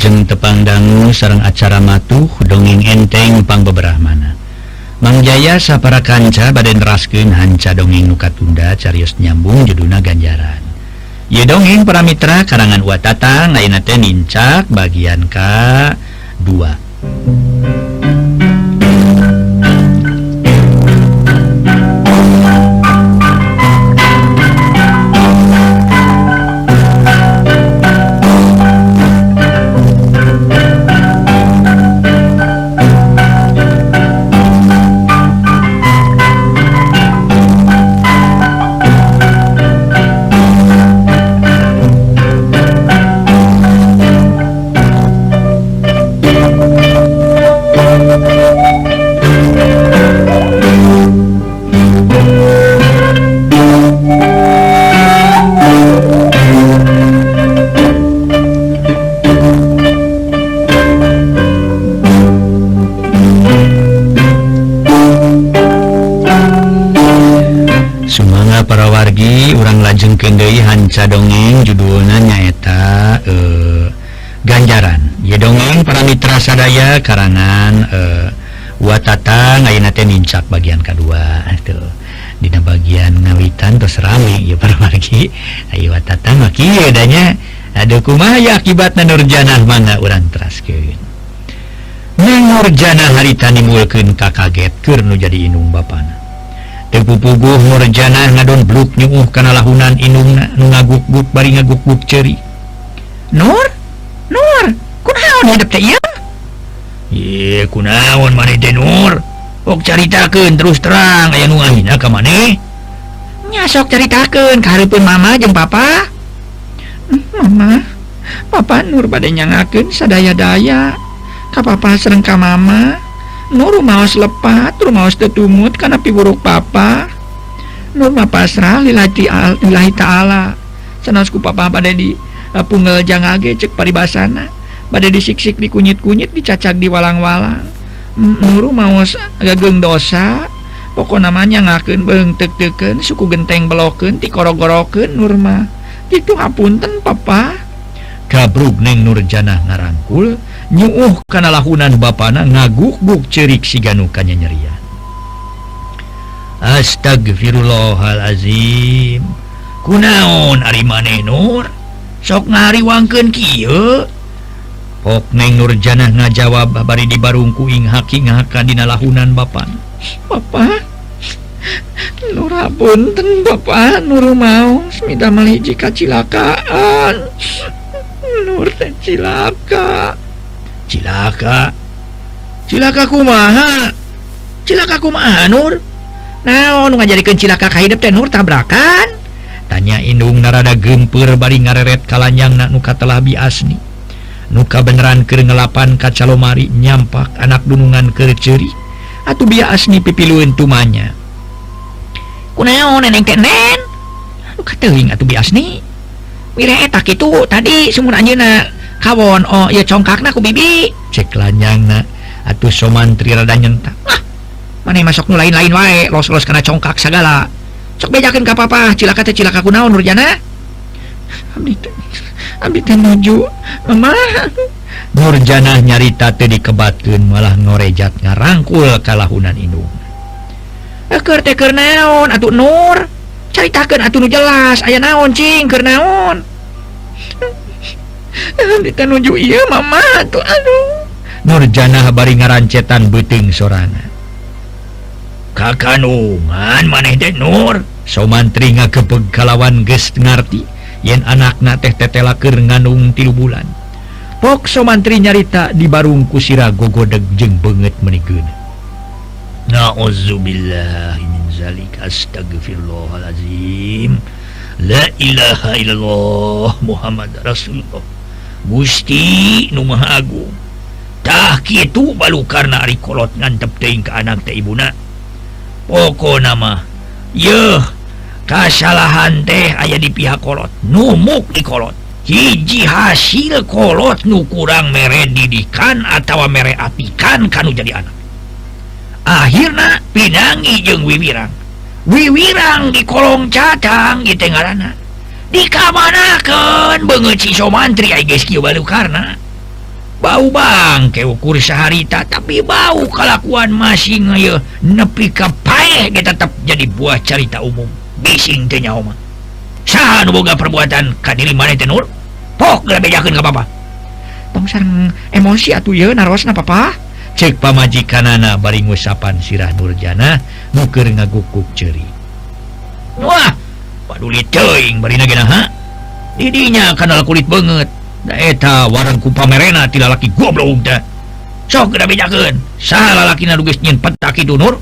lajeng tepang dangu sarang acara matuh dongeng enteng pangbeberahmana Mangjaya sapara kanca baden rasken hanca dongeng nukatunda carius nyambung juduna ganjaran. Ye dongeng para mitra karangan watata ngainate nincak bagian ka 2 sadaya karangan eh, watata ngainate nincak bagian kedua itu dina bagian ngawitan terus rame ya permargi ayo watata maki adanya ada kumaya akibat akibatnya nurjanah mana orang teraskeun Nurjana harita nimulkeun ka kaget keur nu jadi inung bapana. Teu pupuguh Nurjana ngadon bluk nyuuh kana lahunan inung nu ngaguk-guk bari ngaguk-guk ceuri. Nur? Nur, kunaon hidup teh ieu? Ye kunaon man Nur? Ok caritaken terus terang. Aya nu ke maneh? Nyasok caritaken karpun mama jeung papa. Eh, mama Papa Nur badai nyangaken sadaya-daya. Ka papa sereng ka mama. Nur maos lepat rumahos tetumut karena piburuk papa. Nur ma pasrah lillahi al, ta'ala. Sanasku papa badai di uh, punggel jangage cek paribasana. badai disiksik di kunyit-kunyit dicacak di walang-walang. Nuru maus gageng dosa. Pokok namanya ngaken beng tek-teken suku genteng beloken tikorogoroken Nurma itu ngapunten papa. Kabruk neng Nurjanah ngarangkul nyuuh kana lahunan bapana ngaguk-guk cerik si ganukanya nyerian Astagfirullahalazim kunaon Ari maneh Nur? Sok ngariwangken kieu? Neng Nurjanah ngajawab bari di Barung kuing haki ngaka di lahunan Bapak. Bapak? Nurabunten Bapak. Nur mau minta meliji kacilakaan Nur cilaka. Cilaka? Cilaka kumaha? Cilaka kumaha Nur? Naon ngajadikan cilaka kahidep teh Nur tabrakan. Tanya indung narada gemper bari ngareret kalanyang nak nuka telah biasni. muka beneran ke ngelapan kaca lomari nyampak anak dunungan ke ceri atau dia asni pipiluin tumanya tak itu tadi kawon Oh ya congkak aku bibi. Cek ceklanyang atuh somantri rada nyentak. Ah, mana masuk nu lain-lain wae los-los kena congkak segala sok bejakan kapapa cilaka teh cilaka kunaon nurjana Abi nuju. Nurjanah nyarita teu dikebatkeun malah ngorejat ngarangkul kalahunan Indung. Keur naon? Atuh Nur. Caritakeun atuh nu jelas. Aya naon cing? Keur naon? Nuju ieu mama. Tuh aduh. Nurjanah bari ngarancetan beting sorangan. Kakanungan maneh teh Nur. Somantri ngakepeg kalawan geus ngarti. yen anakna tetela ke nganung tilu bulan. Pokso mantri nyarita di Barung kusira gogodeg jeng banget menikun nazubilzafirlozim Lailahaillallah Muhammad Rasulullah. Gusti Numaha Agungtah itu balu karena arikolot ngantep teing ke anak teh Ibuna. Pokok nama yeh kasalahan teh aya di pihak kolot. Numuk dikolot hiji hasil kolot nu kurang mere didikan atau mere atikan kanu jadi anak. Akhirnya pinangi jeung wiwirang. Wiwirang di kolong catang di Tenggaraana dikamanakan banget siso mantri baru karena bau Bang ke ukur seharita tapi bau kelakuan masih ngeyo nepi kepa tetap jadi buah cerita umum. bising bisingnya Boga perbuatan kadiri Nur? Tongsang emosi atuh narosna papa. Cek pamajikanana bari ngusapan sirah Nurjana nuker ngagukuk ceri Wah paduli teuing bari nagena ha? Didinya kanal kulit banget. Daeta warangku pamerena tidak laki goblok dah sok gede bejakeun salah laki na duges nyin petak itu Nur?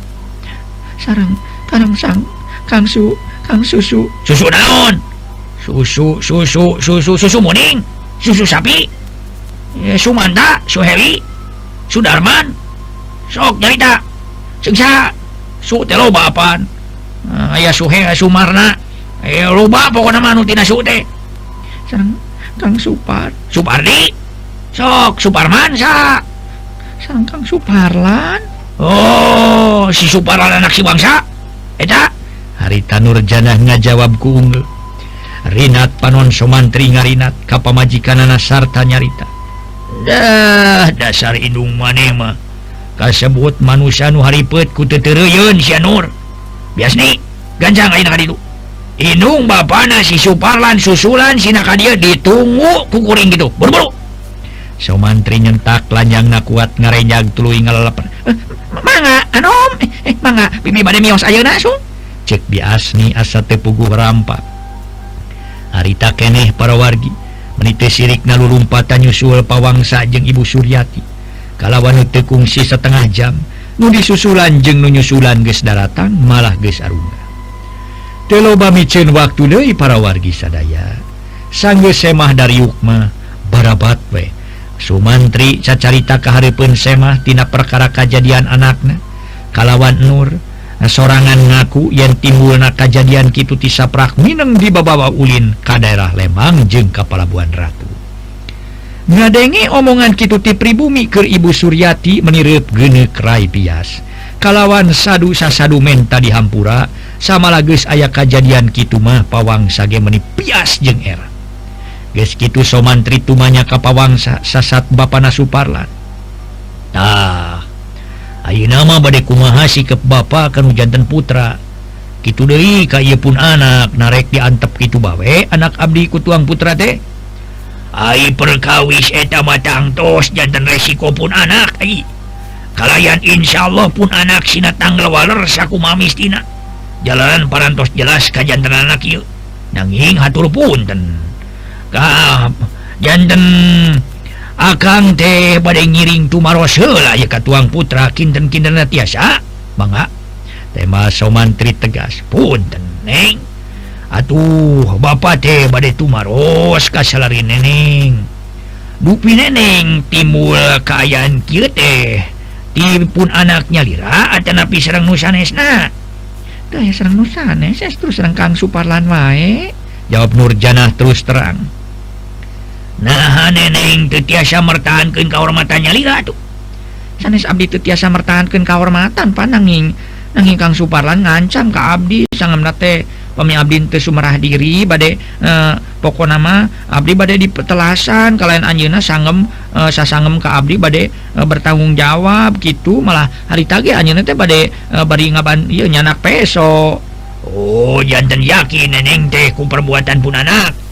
Sarang karang sang Kang Su Kang susu susu daun susu susu susu susu muning susu sapi Sumanta Suheri Sudarman sok cerita seksa su teh loba apaan aya suhe sumarna eh loba pokokna mah tina su teh Kang Supar Supardi sok Suparman sa sareng Kang Suparlan oh si Suparlan anak si bangsa eta harita Nurjanah ngajawab kuunggul Rinat panon somantri ngarinat kapamajikanana sarta nyarita. Dah dasar indung manema kasebut manusia nu haripet ku teteruyun si Nur. Bias nih ganjang lain kali Inung bapana si Suparlan susulan sinaka dia ditunggu kukuring gitu. Berburu somantri nyentak lanjang na kuat ngarenjag tuluy ngalalapan. Eh, manga anom. Eh, eh manga. Bibi bade mios ayo sung? cek biasni asa tepugu rampa harita keneh para wargi menite sirik nalulumpatan nyusul pawangsa jeung Ibu Suryati. Kalawan tekungsi setengah jam nudi susulan jeung nunyusulan ges daratan malah ges Arunga. Teloba micin waktu Dewi para wargi sadaya. Sangge semah dari Yukma barabat we. Sumantri cacarita keharipun semah tina perkara kejadian anaknya kalawan Nur sorangan ngaku yang timbul na kejadian Kitu tisaprak Minem di babawa Ulin ka daerah Lemang jeung Kapala Buan Ratu. Ngadenge omongan Kituti pribumi ke Ibu Suryati menirip genekrai bias kalawan sadu sasadu menta di Hampura sama lagus ayah kejadian Kitumah pawang sage meni pias jeung era. Ges Kitu somantri tumanya kapawangsa sasat Bapak Nasuparlan. Nah Ayu nama badai kumahasi ke Bapak kan hujantan putra. Gitu Dewi kay pun anak. Narek diantep gitu bawe anak Abdi kutuang putra teh. Hai perkawis eta matang tos jantan resiko pun anak ay. kalian Insya Allah pun anak sinatang lewaler saku mamistina jalan parantos jelas kajjantan anak yuk nanging hatur punten kap jantan akan teh badai ngiring tumarosela ka tuang putra kinten-kinderna tiasa bang tema somantri tegas punten neng. Atuh bapak teh badai tumaros kasalari neneng. Bupi neneng timbul kaayaan kieu teh. Timpun anaknya lira atau napi serang nusanesna teh serang nusanes terus serang Kang Suparlan wae. Jawab Nurjanah terus terang. nah neneng tetiasa mertahankan kehormatannya lihat tuh sanes abdi tetiasa mertahankan kehormatan pananging nanging kang suparlan ngancam ke abdi. Sangam nate pemi abdi teu sumerah diri bade eh, pokok nama abdi bade dipetelasan. Kalian anjeuna sangem eh, sasangem ke abdi bade eh, bertanggung jawab gitu. Malah hari tage anjeuna teh bade eh, bari ngaban ieu nyanak peso. Oh jantan yakin neneng teh ku perbuatan punanak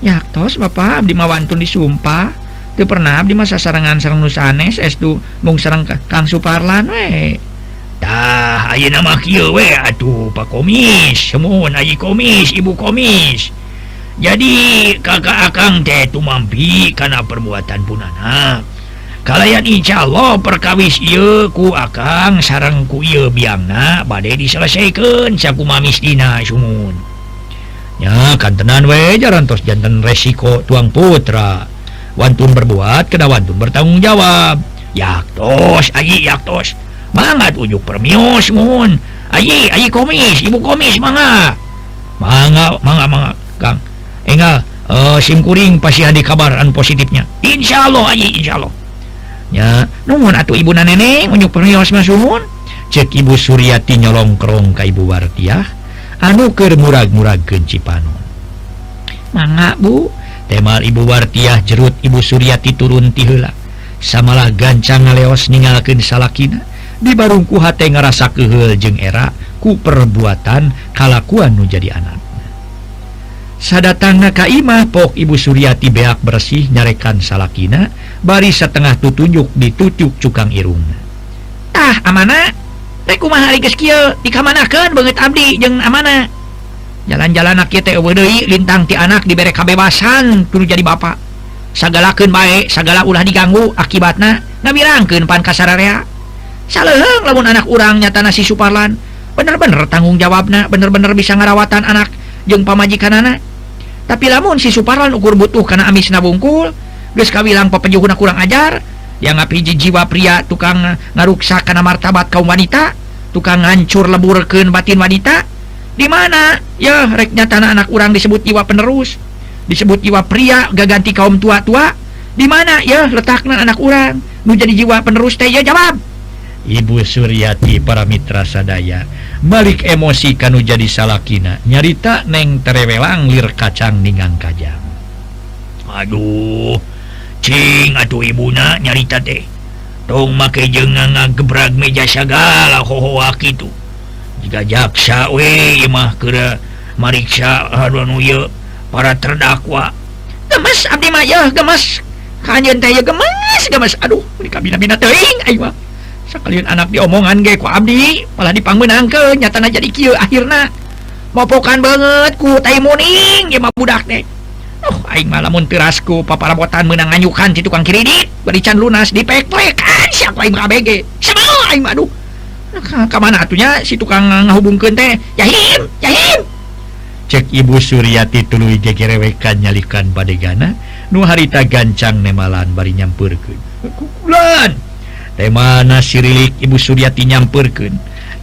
yaktos Bapak Abdi mawantun disumpah tuh pernah Abdi masa serangan serang nusanes es tuh mung serang Kang Suparlan we. Tah ayo nama kieu we. Atuh Pak Komis semun ayi komis ibu komis. Jadi kakak akang teh tuh mampi karena perbuatan punana. Kalian insya Allah perkawis ieu ku akang sarang ku ieu biangna badai diselesaikan saku mamis dina sumun. ya kan tenan we jaran tos jantan resiko tuang putra. Wantun berbuat kena wantun bertanggung jawab. Yaktos aji yaktos mangat ujuk permius mun. Ayi, ayi komis ibu komis manga. Manga manga manga kang. Engal uh, eh, sim kuring pasti ada kabaran positifnya. Insya Allah ayi, insya Allah ya nuhun atuh ibu na nenek ujuk permius mas cek ibu Suryati nyolong kerong ka ibu Wartiah anu ke murag-murag keci panon manga Bu. Temal Ibu Wartiah jerut Ibu Suryati turun tila samalah gancang ngaleos ningalken salahkin di barungku hate ngerasa kehel jeng era ku perbuatan kalakuan nu jadi anak. Sadatangna Kaimah pok Ibu Suryati beak bersih nyarekan salahkin bari setengah tutunjuk ditucuk cukang irungna. Ah amanah dikamanakan banget Abdi jeng amanah jalan-jalan lintang ti anak diberre kabebasan dulu jadi Bapak segalaken baik segala ulah diganggu akibatnya nabirangken pan kasararea. Salah lamun anak urangnya tanah si Suparlan bener-bener tanggung jawabnya bener-bener bisa ngarawatan anak jeng pamajikan anak tapi lamun si Suparlan ukur butuh karena amis nabungkul guys kawilang pepenjuhuna kurang ajar yang ngapiji jiwa pria tukang ngaruksa karena martabat kaum wanita tukang hancur leburken batin wanita. Di mana? Ya reknya tanah anak orang disebut jiwa penerus disebut jiwa pria gaganti kaum tua-tua. Di mana? Ya letakkan anak orang menjadi jiwa penerus teh ya jawab. Ibu Suryati para mitra sadaya balik emosi kanu jadi salahkina nyarita neng terewelang lir kacang ningang kajang. Aduh Cing atau ibuna nyarita teh. dong make je ngagebrak meja segala hohoa itu. Jika jaksa wemah ke mariksa para terdakwa. Gemas Abdi Maya gemas hanya gemas gemas Aduh di kabinbina teing sekalian anak diomongan geko Abdi malah dipangmenang ke nyatana jadi Ky akhirnya maupokan banget ku Taimuning ya mah budak deh. Aing malah muntirasku paparabotan menang anyukan di tukang kredit berican lunas di pek-pek ah, siapa aing KBG sama aing aduh. Kemana atunya si tukang ngehubungkan teh? Yahim Yahim! Cek ibu Suryati tulu gegerewekan nyalikan badegana nu harita gancang nemalan bari nyampurkeun bulan temana sirilik ibu Suryati nyampurkeun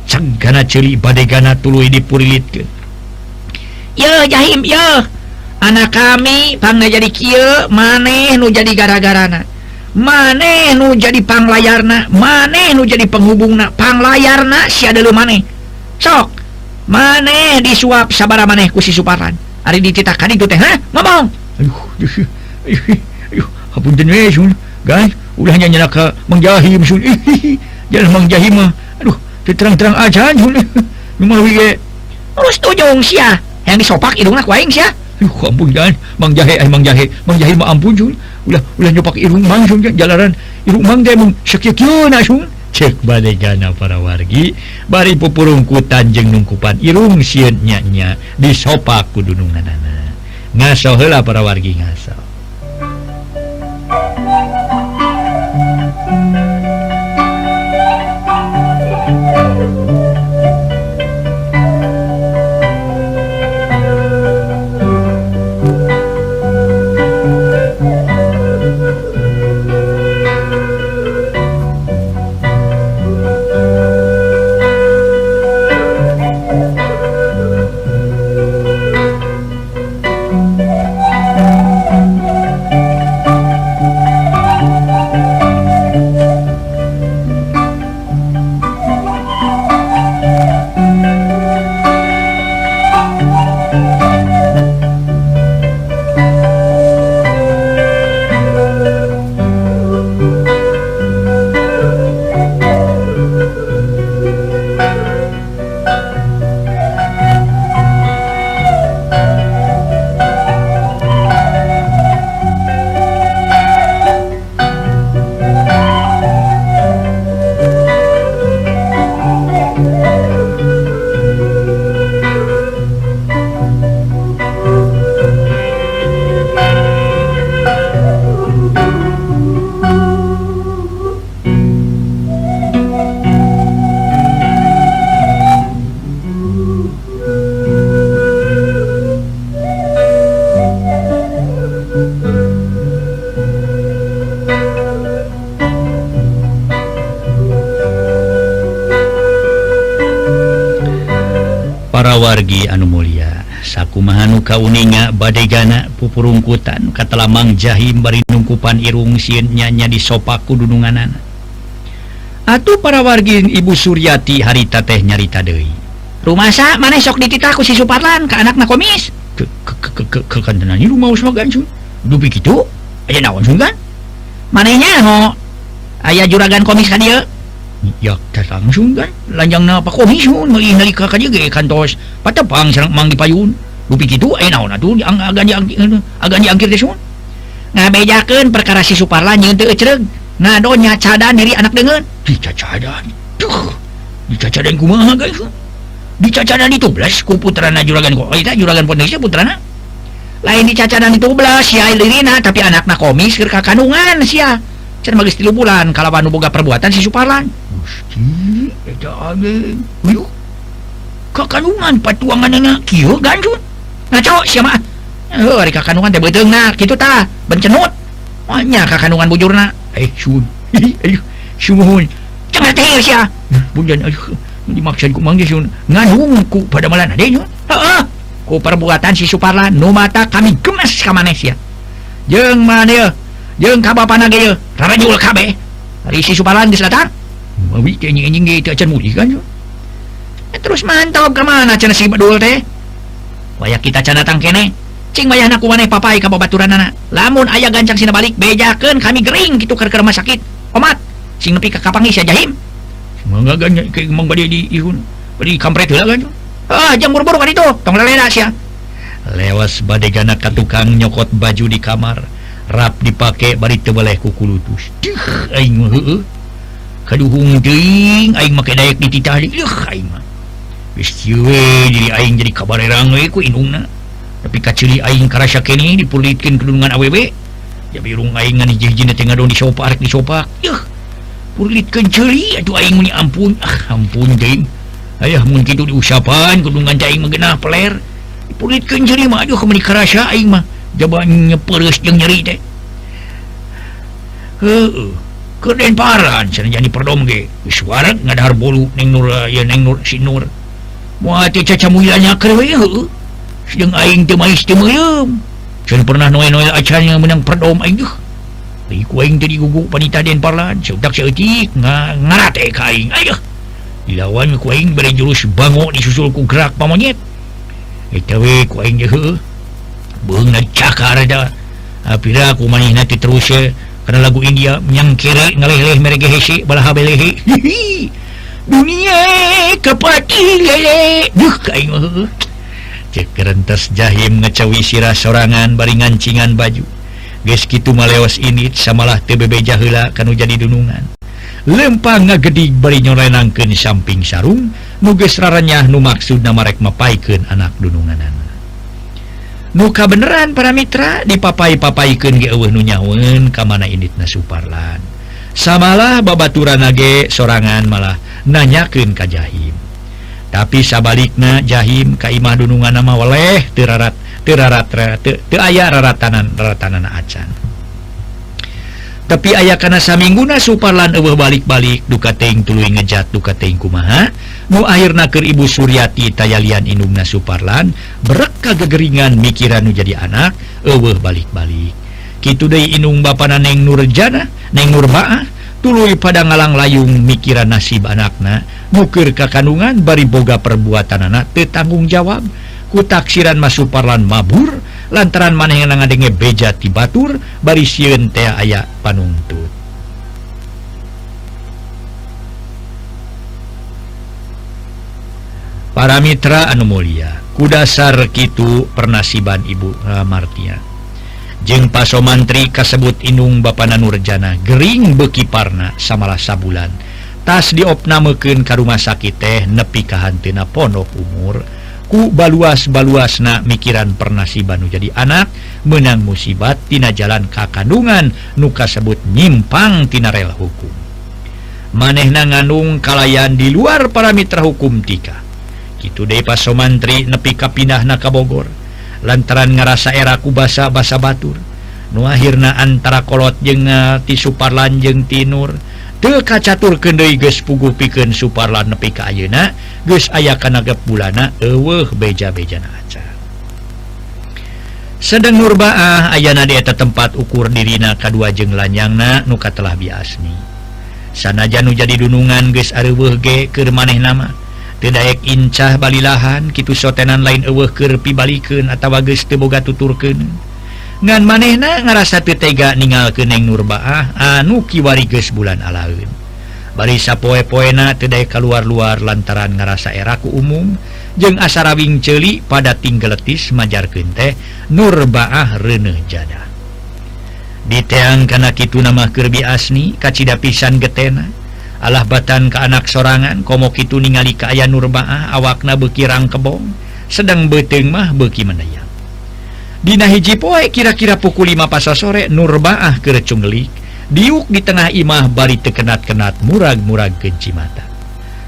cegana celi badegana tulu dipurilit Ya, Yahim ya anak kami pangna jadi Ky maneh nu jadi gara-garana. Maneh nu jadi panglayarna maneh nu jadi penghubungna. Panglayarna si ada lu maneh. Sok. Maneh disuap saaba maneh kusi Suparan. Hari dititakan itu teh ngomong. Guys ulahnya nyeraka menjahim sun. Jangan jalan mah. Aduh terang-terang aja sun. Memang wige terus tujung sia? Yang disopak hidungnya kuaing sia. Yuh, eh, ampun jangan Mang Jahe ay Mang Jahe Mang Jahe mah ampun sun Ulah ulah nyopak irung Mang sun Jalaran. Irung Mang teh mung sekieu na sun cek balegana para wargi. Bari pupurungkutan jeung nungkupan. Irung sieun nya-nya disopak ku dununganana ngaso heula para wargi ngaso wargi anu Mulia. Sakkumahanuka uninga badegana pupurungkutan. Katalamang jahim bari nungkupan irung sinyanya di sopaku dunungan anak Atuh para wargin Ibu Suryati harita teh nyarita Dewi rumah sak mana sok dititaku si Supatlan ke anak na komis kekentenani rumah usma gancu dupi gitu aja naon sungkan manehnya ho? Ayah juragan komis kan dia. Ya langsung kan? Lanjang apa komis hun melih nalika kan kantos. patepang sarang mang dipayun lupi gitu eh naon atuh ang agan diangkir agan diangkir teh sun ngabejakeun perkara si Suparla nyeun teu ecereg ngadonya cadan diri anak dengeun dicacadan. Duh dicacadan kumaha guys? Dicacadan itu belas ku putrana juragan kok eta eh, juragan pondoknya putrana. Lain dicacadan itu belas ya lirina tapi anakna komis keur kakandungan sia. Can magis 3 bulan kalawan boga perbuatan si Suparlan Gusti eta age kekandungan patuangan na kieu ngaco sia mah heuh ari ka kandungan gitu ta bencenut. Banyak nya ka kandungan bujurna eh sun ayo sumuhun cenah teh sia bunjan ayo dimaksud ku mang sun nganung pada malam. Deui heeh ku perbuatan si Suparlan nu mata kami gemes ka maneh sia jeung maneh jeung ka bapana ge rarajul kabeh ari si Suparlan geus datang. Mawi teh anjing-anjing ge teu acan mudik kan. terus mantap kemana cina si bedul teh? Wayah kita cana tangkene cing wayah naku maneh papai ka babaturan anak lamun ayah gancang sina balik bejakan kami gering gitu ker rumah sakit. Omat sing nepi ka kapangi sia jahim. Menggaganya ke emang badi di ihun. Badi kampret lah kan ah jam buru-buru kan itu tong lelena sia. Lewas badai gana ka tukang nyokot baju di kamar. Rap dipakai bari teu boleh ku kulutus. Aing mah heueuh kaduhung teuing aing make daek dititah di aing mah. jadi jadi kabarranggung tapi kaciri aing karasa kacilingkeni dipolitkin kedungan aing muni ampun. Ah, ampun geng. ayah mungkin itu diusapan kedungan cair mengenah peler. Dipolitkan jeri mah aduh kemeni karasa aing mah. Jabannya peres yang nyeri teh. Heeh kedenparan sana jadi perdom ge. Suara ngadahar bolu neng nur ya neng nur si nur. pernah noe -noe acaranya menang perdom jadi gugu wanita dan parlan. Seudak seetik ngarate eh kain ayah dilawan kuing beri jurus bango disusul ku gerak pamonyet. Etawe kuing jehe beung na cakar da apira ku manih nanti terus karena lagu India yang kira ngalih-lih mereka hese balaha belehe. dunia kepakitas jahim ngecawi sirah sorangan baringancingan baju. Geski gitu maleos ini samalah TBB jahila kan jadi dunungan. Lempang ngagedi bari nyorenangkeun samping sarung nuges raranyah nu maksud nama mapaikeun anak dununganan. Muka beneran para mitra dipapai-papaikeun ge eueuh nu nyaweun ka mana initna suparlan. Samalah babaturan nage sorangan malah nanyaken ka jahim. Tapi sabaliknya jahim Kaimah dunungan nama oleh tirarat tirarat aya raratanan raratanan acan. Tapi ayah karena samingguna suparlan eueuh balik-balik duka teing tulu ngejat duka teing kumaha? Nu akhirna keur ibu Suryati tayalian indungna suparlan berek kagegeringan mikiran jadi anak eueuh balik-balik. Kitu deui indung bapana Neng Nurjana Neng Nurbaah tulu pada ngalang layung mikiran nasib anakna mukir ke kandungan bari boga perbuatan anak tetanggung jawab. Ku taksiran masuk parlan mabur lantaran maneh yang ngadenge beja ti Batur bari siun teh aya panuntut. Para Mitra anu Mulia kudasar Kitu pernasiban Ibu Martia Jeng paso mantri kasebut Inung Bapana Nurjana Gering beki parna samalah sabulan. Tas diopna meken ke rumah sakit teh nepi kahantina ponok umur. Ku baluas baluas na mikiran pernasi Banu jadi anak menang musibat tina jalan ka kandungan nuka sebut nyimpang tinarel hukum. Manehna nganung kalayan di luar para mitra hukum tika. Gitu De paso mantri nepi kapinah na Kabogor lantaran ngerasa eraku basa basa Batur. Nuahirna antara kolot jenga eh, ti Suparlan jeng tinur teka catur kendai ges pugu piken Suparlan nepi ka ayeuna. Geus aya kana bulana eueuh beja-beja acan sedang nurbaah ayana dieta tempat ukur dirina K2 jeng lanyangna nuka telah biasni. Sana janu jadi dunungan guys arewege ke maneh nama. Tedaek incah balilahan gitu sotenan lain eweh kerpi atau wages teboga tuturken ngan manehna ngerasa tetega ningal keneng nurbaah anu kiwariges bulan alaun barisa poe-poena tedai keluar-luar lantaran ngerasa eraku umum jeng asara wing celi pada tinggeletis majar kente nurbaah rene jada diteang karena kitu nama kerbi asni kacida pisan getena. Allah batan ke anak sorangan komok itu ningali kaya nurbaah awakna bekirang kebong sedang beteng mah beki menayang. Dina hiji poe kira-kira pukul 5 pasar sore nurbaah kerecunglik diuk di tengah imah bari tekenat-kenat murag-murag genci mata.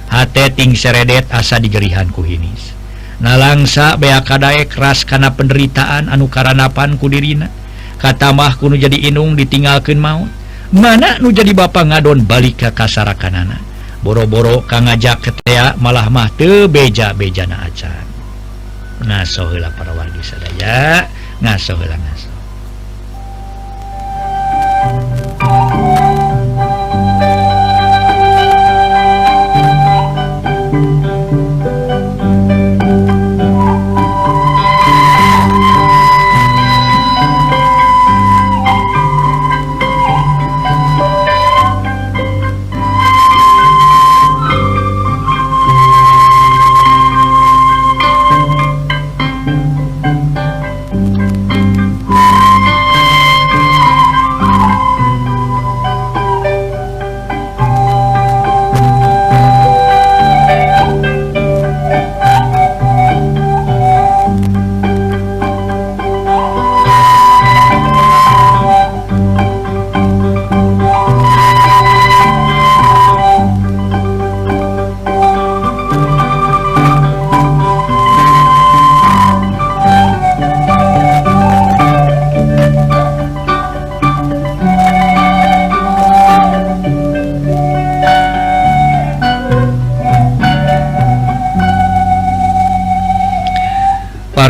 Hate ting seredet asa digerihan kuhinis nalangsa nalangsa beakadaek keras karena penderitaan anu karanapan kudirina katamah kuno jadi inung ditinggalkan maut. mana nu jadi Bapak ngadon balik ke kasara kanana? Boro-boro Ka ngajak ketea malah mah tebeja-bejana acan. Ngasola para warga sadaya ngaso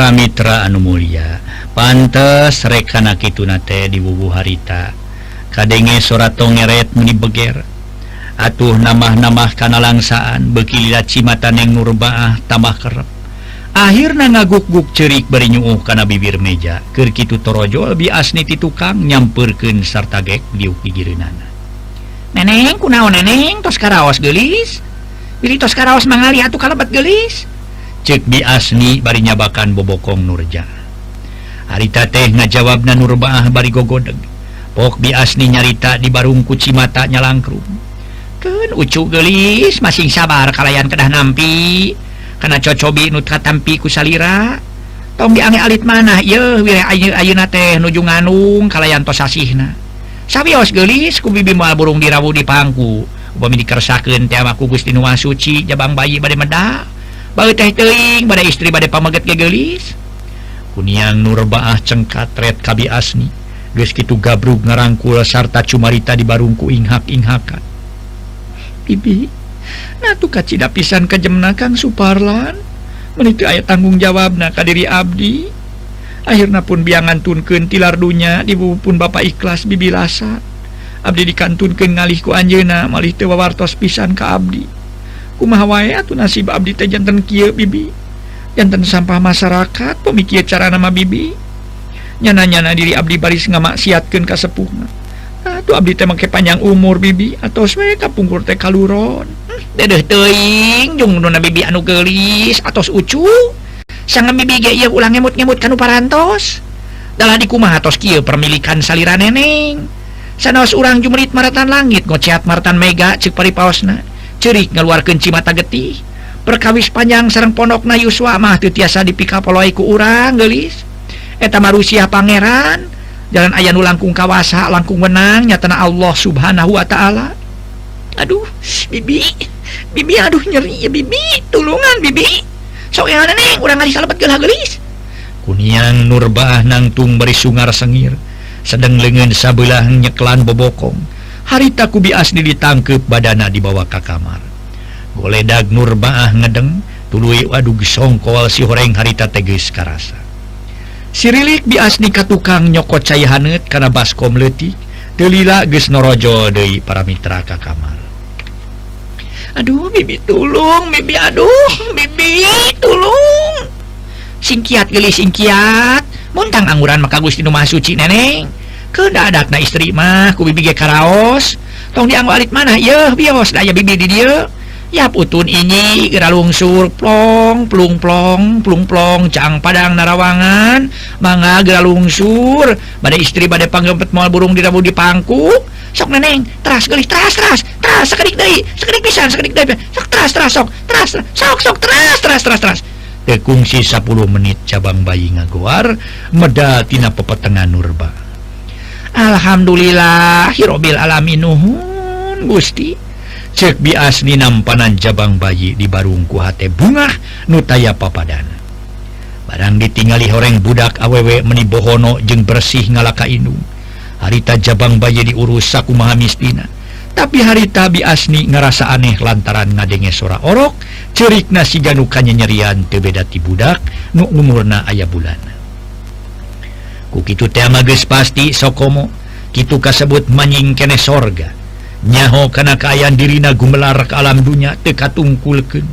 para Mitra anu Mulia. Pantes rekanaki tunate di bubu harita. Kadenge surat tongeret meni beger. Atuh nama-namah kana langsaan bekililat cimatan yang nurbaah tambah kerep. Akhirnya ngaguk-guk cerik berinyuuh kana bibir meja. Kerkitu torojo lebih asni ti tukang nyampurkeun sarta gek diuk gigireunana neneng kunaon neneng? Tos karaos gelis pilih tos karaos mangali atuh kalabat gelis cek diasni barinya bakan bobokong Nurja. Harita teh ngajawab na Nurbaah bari gogodeg. Pok biasni nyarita di barung kuci mata nyalangkru. Ken ucu gelis masing sabar kalayan kedah nampi. Karena cocobi nutka tampi ku salira. Tong diange alit mana? Ye wilayah ayu ayuna teh nuju nganung kalayan tosasihna sabios gelis ku bibi moal burung dirawu di pangku. Upami dikersakeun teh ama Gusti Nuwa Suci jabang bayi bade medak pada istri pada pamaget gegelis. Kuang nurbaah cengkat red kabi asni. Rizkitu gabruk ngarangkul sarta cumarita di barungku inghak inghakan Bibi Nah tuh kacida pisan kejemnakan Suparlan? Meniti ayat tanggung jawab naka diri Abdi. Akhirnya pun biangan tunken tilardunya dibupun Bapak ikhlas bibi lasa Abdi dikantunken ngalihku Anjena malih tewawartos pisan ke Abdi. kumahawaya tuh nasib Abdi jantan kia bibi. Jantan sampah masyarakat pemikir cara nama bibi. Nyana-nyana diri Abdi baris ngamaksiatkan ka sepuhna tuh Abdi teh panjang umur bibi atau we kapungkur teh kaluron. Hmm, Dedeh teing jung nuna bibi anu gelis atau ucu sangat bibi ge iya ulang ngemut-ngemut kanu parantos. Dalah di kumaha tos kieu permilikan saliran neneng. Sanaos urang jumrit maratan langit ngoceat maratan mega cek paripaosna. cerik ngeluarkan cimata getih perkawis panjang Serang Ponok na Yuswa mah tiasa dipikapoloiku urang gelis eta Rusia pangeran. Jalan ayah nu langkung kawasa langkung menangnya nyatana Allah subhanahu wa ta'ala. Aduh bibi bibi aduh nyeri ya bibi tulungan bibi. So yang ada gelis kunian nurbah nangtung beri sungar sengir sedang lengan sabelah nyeklan bobokong. harita kubi asli ditangkep badana dibawa ka kamar. Goledag nurbaah ngedeng tulu waduh songkol si horeng harita teges karasa. Sirilik biasni ka tukang nyokot cayhanet karena baskom letik telila gesnorojo De para Mitra ka kamar. Aduh bibi tulung bibi aduh bibi tulung. Singkiat gelis singkiat muntang angguran maka Gusti Suci neneng. ke dadak na istri mah ku bibi ge karaos. Tong dianggo alit mana yeuh bios daya bibi di dieu ya putun ini gera lungsur plong plung plong plung plong cang padang narawangan. Mangga gera lungsur bada istri bada panggempet moal burung dirabu di pangku sok neneng teras gelis teras teras teras sekedik deui sekedik pisan sekedik deui. Sok teras teras sok teras sok sok teras teras teras teras. Tekungsi 10 menit cabang bayi ngagoar meda tina pepetengan nurba. Alhamdulillah Hirobil alaminuhun Gusti. Cek bias biasni nampanan cabang bayi di barungku H bunga nutaya papadan. Barang ditingali horeng budak awewek menibohono jeng bersih ngalaka Inung. Harita jabang bayi diurus saku maha mistina. Tapi harita biasni ngerasa aneh lantaran ngadenge sora orok cerik nasi ganukanya nyerian tebedati budak nu umurna ayah bulan. kukitu tema geus pasti sokomo kitu kasebut manying kene sorga. Nyaho kana kaayaan dirina gumelar ke alam dunya teka tungkulkeun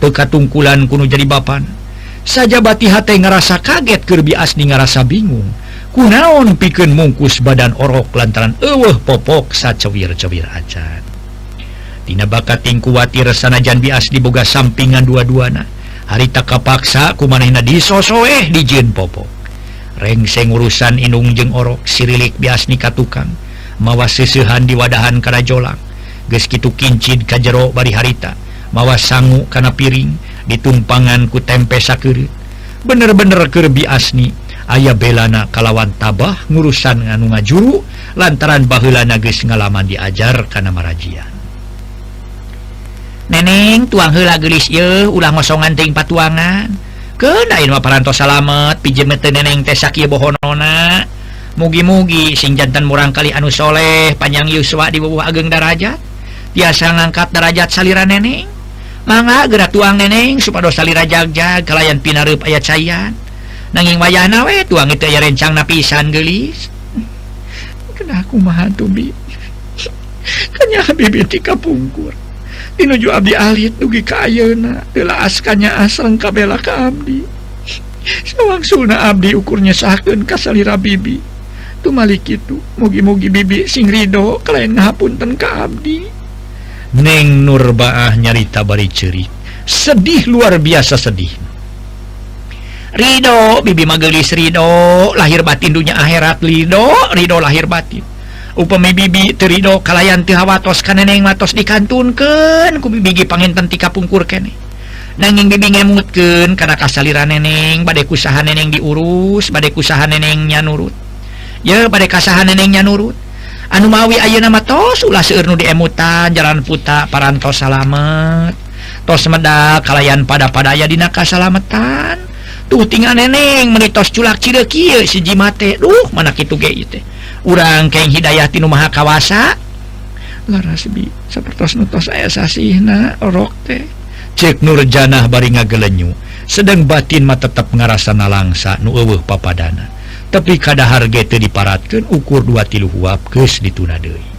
teka tungkulan kuno jadi bapan. Saja bati hate ngerasa kaget kerbi asni ngerasa bingung. Kunaon pikeun mungkus badan orok lantaran eueuh popok sacewir-cewir acan. Tina bakat tingkuwati resana janbi asli boga sampingan dua-duana. Harita kapaksa kumanehna disosoeh dijieun popok. rengseng urusan Inung jeng Orok sirilik bias nikah tukang mawa sesehan di wadahan karajolang geskitu kincid ka jero bari harita. Mawa sangu kana piring ditumpangan ku tempe sakit bener-bener kerbi asni aya belana kalawan tabah ngurusan nganu ngajuru lantaran bahula nages ngalaman diajar kana marajian. Neneng tuang hela gelis ye ulah ngosongan ting patuangan. kerantos salamet. Pijieng bohonona. Mugi-mugi sing jantan murang kali anu Soleh panjang Yuswa di bawah ageng darajat. Biasa ngangkat darajat saliran neneng. Manga gerak tuang neneng supaya salira jagjag kalayan pinarup ayat sayyan nanging wayana we tuang itu ya rencang napisan gelis. Kena aku maha bi kanya bibi tika pungkur nuju Abdi Alit dugi kayenalah askanya asrang kabela ka Abdi. Sawang Suna Abdi ukurnya sahken kasalira bibi. Tuh Malik itu mugi-mugi bibi sing Ridho kalian ngapunten ka Abdi. Neng Nurbaah nyarita bari ceri sedih luar biasa sedih. Ridho bibi magelis Ridho lahir batin dunia akhirat Ridho Ridho lahir batin. upami bibi Terido kalayan tihawatos kaneneng matos dikantunken ku bibigi panginten tika pungkur kene. Nanging bibi ngemutken karena kasaliran neneng badai kusaha neneng diurus badai kusaha nenengnya nurut. Ya badai kasaha nenengnya nurut. Anu mawi ayo nama tos ulah seurnu diemutan jalan puta parantos salamet. Tos meda kalayan pada-padaya dina kasalametan tuh tinggal neneng menitos culak cireki kieu siji mate duh mana kitu ge teh. urang keng Tinu Maha kawasa. Larasbi seperti nutos aya sasihna rok teh. Cek Nurjanah bari ngagelenyu. Sedang batin mah tetap ngarasa nalangsa nu eueuh papadana. Tapi kada harga teu diparatkeun ukur dua tilu huap geus dituna deui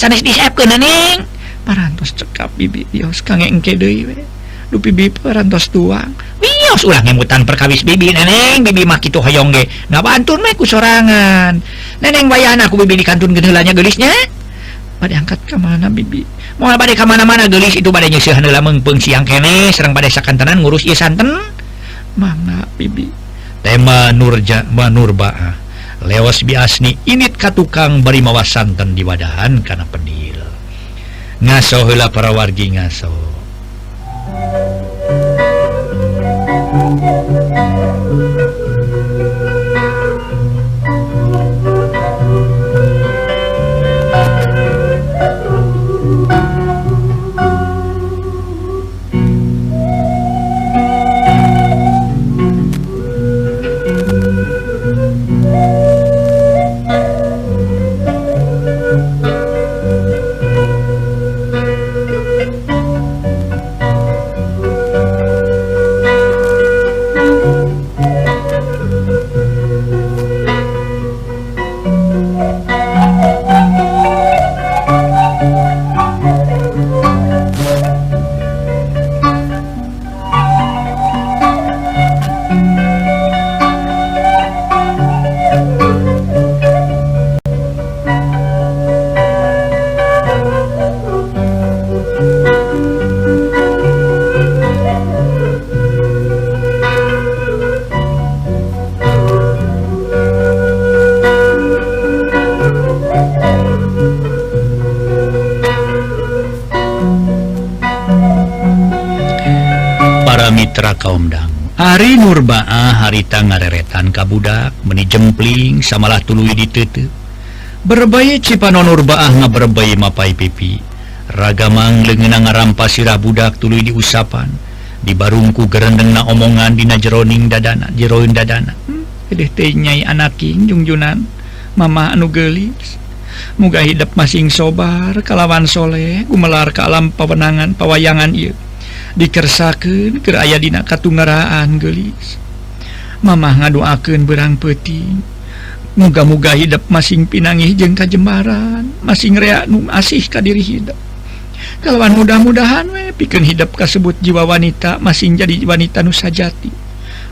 sanes disiapkeun Nening parantos cekap bibi dios kange engke deui we. dupi biper rantos tuang mios ulah ngemutan perkawis bibi. Neneng bibi mah kitu hoyong ge. Ngabantun meh ku sorangan. Neneng wayana aku bibi di kantun geneulanya geulisnya. Bade angkat ka mana bibi? Moal bade ka mana-mana geulis. Itu bade nyeuseun heula meungpeung siang kene. Sareng bade sakantenan ngurus ieu santen. Mana bibi? Tema nurja manurba ah. lewas biasni init ka tukang bari mawas santen di wadahan kana penil ngaso heula para wargi ngaso. Música Nurbaah harita ngareretan kabudak menijempling samalah tulu ditete berbay cipanon Nurbaah nga berbay mapai pipi. Ragamang lengenang ngarampa sirah budak tulu di usapan. Di barungku gerendeng na omongan dina jeroning dadana jeroin dadana. Hmm, nyai anaking jungjunan mama anu gelis. Muga hidup masing sobar kalawan soleh gumelar ke alam pawenangan pawayangan ieu. dikersaken aya dina katunggaraan gelis Mamah ngadoaken berang peti. Muga-muga hidup masing pinangih jeng kajembaran masing reak num asih ka diri hidup. Kalauwan mudah-mudahan we piken hidup kasebut jiwa wanita masing jadi wanita nusa jati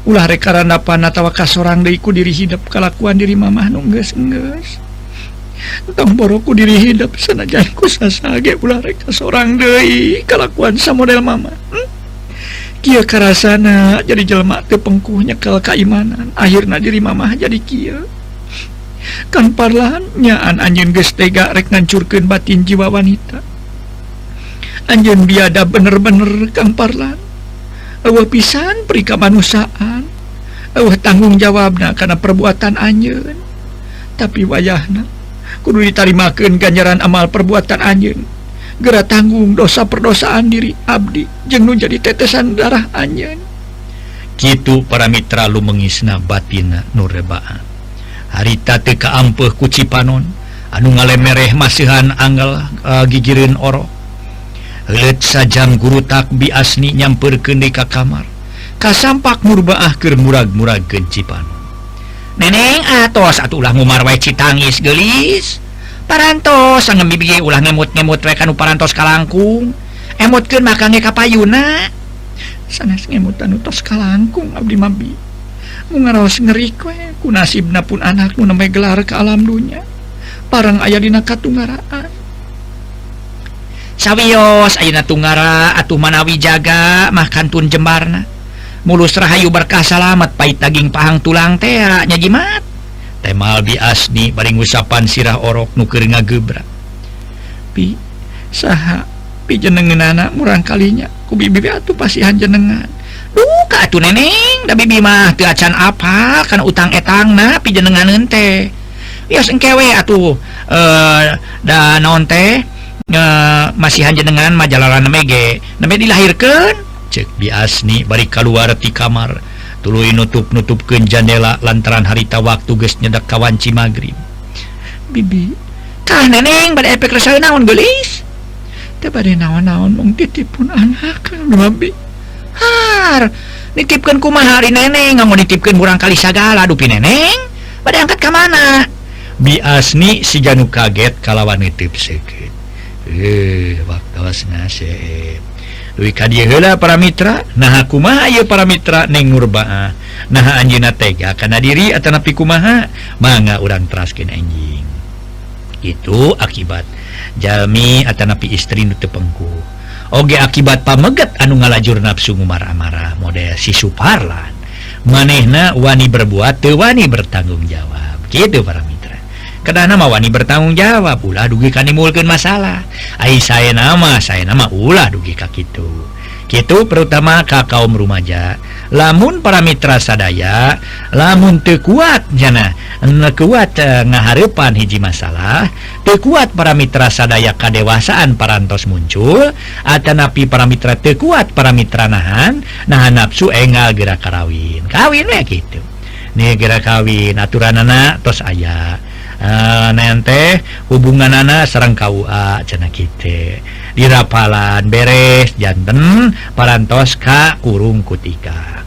ulah rekaran dapat tawa kasorang deiku diri hidup kelakuan diri mamah nungges engges tentang boroku diri hidup sanajanku sasage ulah reka seorang dei kelakuan sa model mamah. Kia karasana jadi jelma ke pengkuhnya kalau keimanan. Akhirnya diri mamah jadi kia. Kan parlahannyaan anjing gestega rek ngancurkan batin jiwa wanita. Anjing biada bener-bener kang parlan Allah pisan pri kemanusiaan awa tanggung jawabna karena perbuatan anjing tapi wayahna kudu ditarimakan ganjaran amal perbuatan anjing gera tanggung dosa perdosaan diri Abdi. Jeng jadi tetesan darah anyan gitu para Mitra lu mengisna batina nurrebaan harita teka ampuh kuci panon anu ngale mereh masihan anggal uh, gigirin oro. Let sajam guru takbi asni nyamper kendi ka kamar. Kasampak murbaah ker murag-murag genci panon neneng atos atulah ngumar wae citangis gelis parantos sang ngabibigay ulah ngemut-ngemut we kanu parantos kalangkung. Eh, Emutkeun makange kapayuna sanes ngemutan utos kalangkung abdi mabi mu ngaraos ngeri we ku nasibna pun anakmu namay gelar ke alam dunya. Parang ayah dina katunggaraan sawiyos ayeuna tunggara atuh manawi jaga mah kantun jembarna. Mulus rahayu berkah salamet pait daging pahang tulang tea nyajimat Temaldi asni paling usapan sirah orok nuker ngagebra pi saha pi jenengenana murang kalinya ku bibi atuh pasihan jenengan. Duka atuh neneng da bibi mah teu acan apa kana utang etangna pi jenengan ente ya engkewe atuh eh da naon teh e, masihan jenengan majalah mege neme dilahirkan cek di asni bari keluar di kamar. tulu nutup-nutup ke jandela lantaran harita waktu guys nyedak kawanci magrib. Bibi neneng pada efek rasa naon gelis pada naon-naon mung pun anak babi har nitipkan kumaha hari neneng? Nggak mau nitipkan kurang kali sagala dupi neneng? Pada angkat ke mana? Biasni si janu kaget kalawan nitip sedikit eh waktu nasib Wikadihela para Mitra nah kumaha ayo para Mitra neng murbaah nah Anjina tega karena diri atanapi kumaha manga urang traskin anjing. Itu akibat Jami atau napi istri nutu pengku Oge akibat pameget anu ngalajur nafsu marah-marah model si Suparlan manehna wani berbuat wani bertanggung jawab gitu para Mitra nama wani bertanggung jawab. Pula dugi kan dimulkan masalah. Ay saya nama saya nama ulah dugi kak itu gitu pertama Ka kaum rumaja. Lamun para Mitra sadaya lamun tekuat jana kuat eh, ngaharepan hiji masalah tekuat para Mitra sadaya kadewasaan parantos muncul atau napi para Mitra tekuat para Mitra nahan nah nafsu engal gerak karawin kawin ya gitu nih gerak kawin aturan anak tos ayah Ah, nente hubungan anak serrang KUA cena kita dirapalan beres jantan parantos Ka kurung kutika.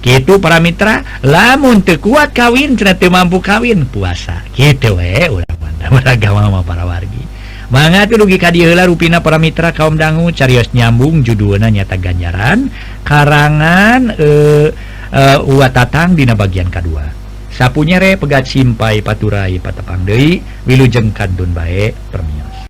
Gitu para Mitra. Lamun kuat kawin cerita mampu kawin puasa. Gitu we agama para wargi. Banget rugi kadiola ruina para Mitra kaum dangu carios nyambung judulnya nyata ganjaran karangan eh, eh uh, uh, wattatang Dina bagian kedua sapunyere pegat simpai paturai patapang Dewi wilujeng kadun baik permios.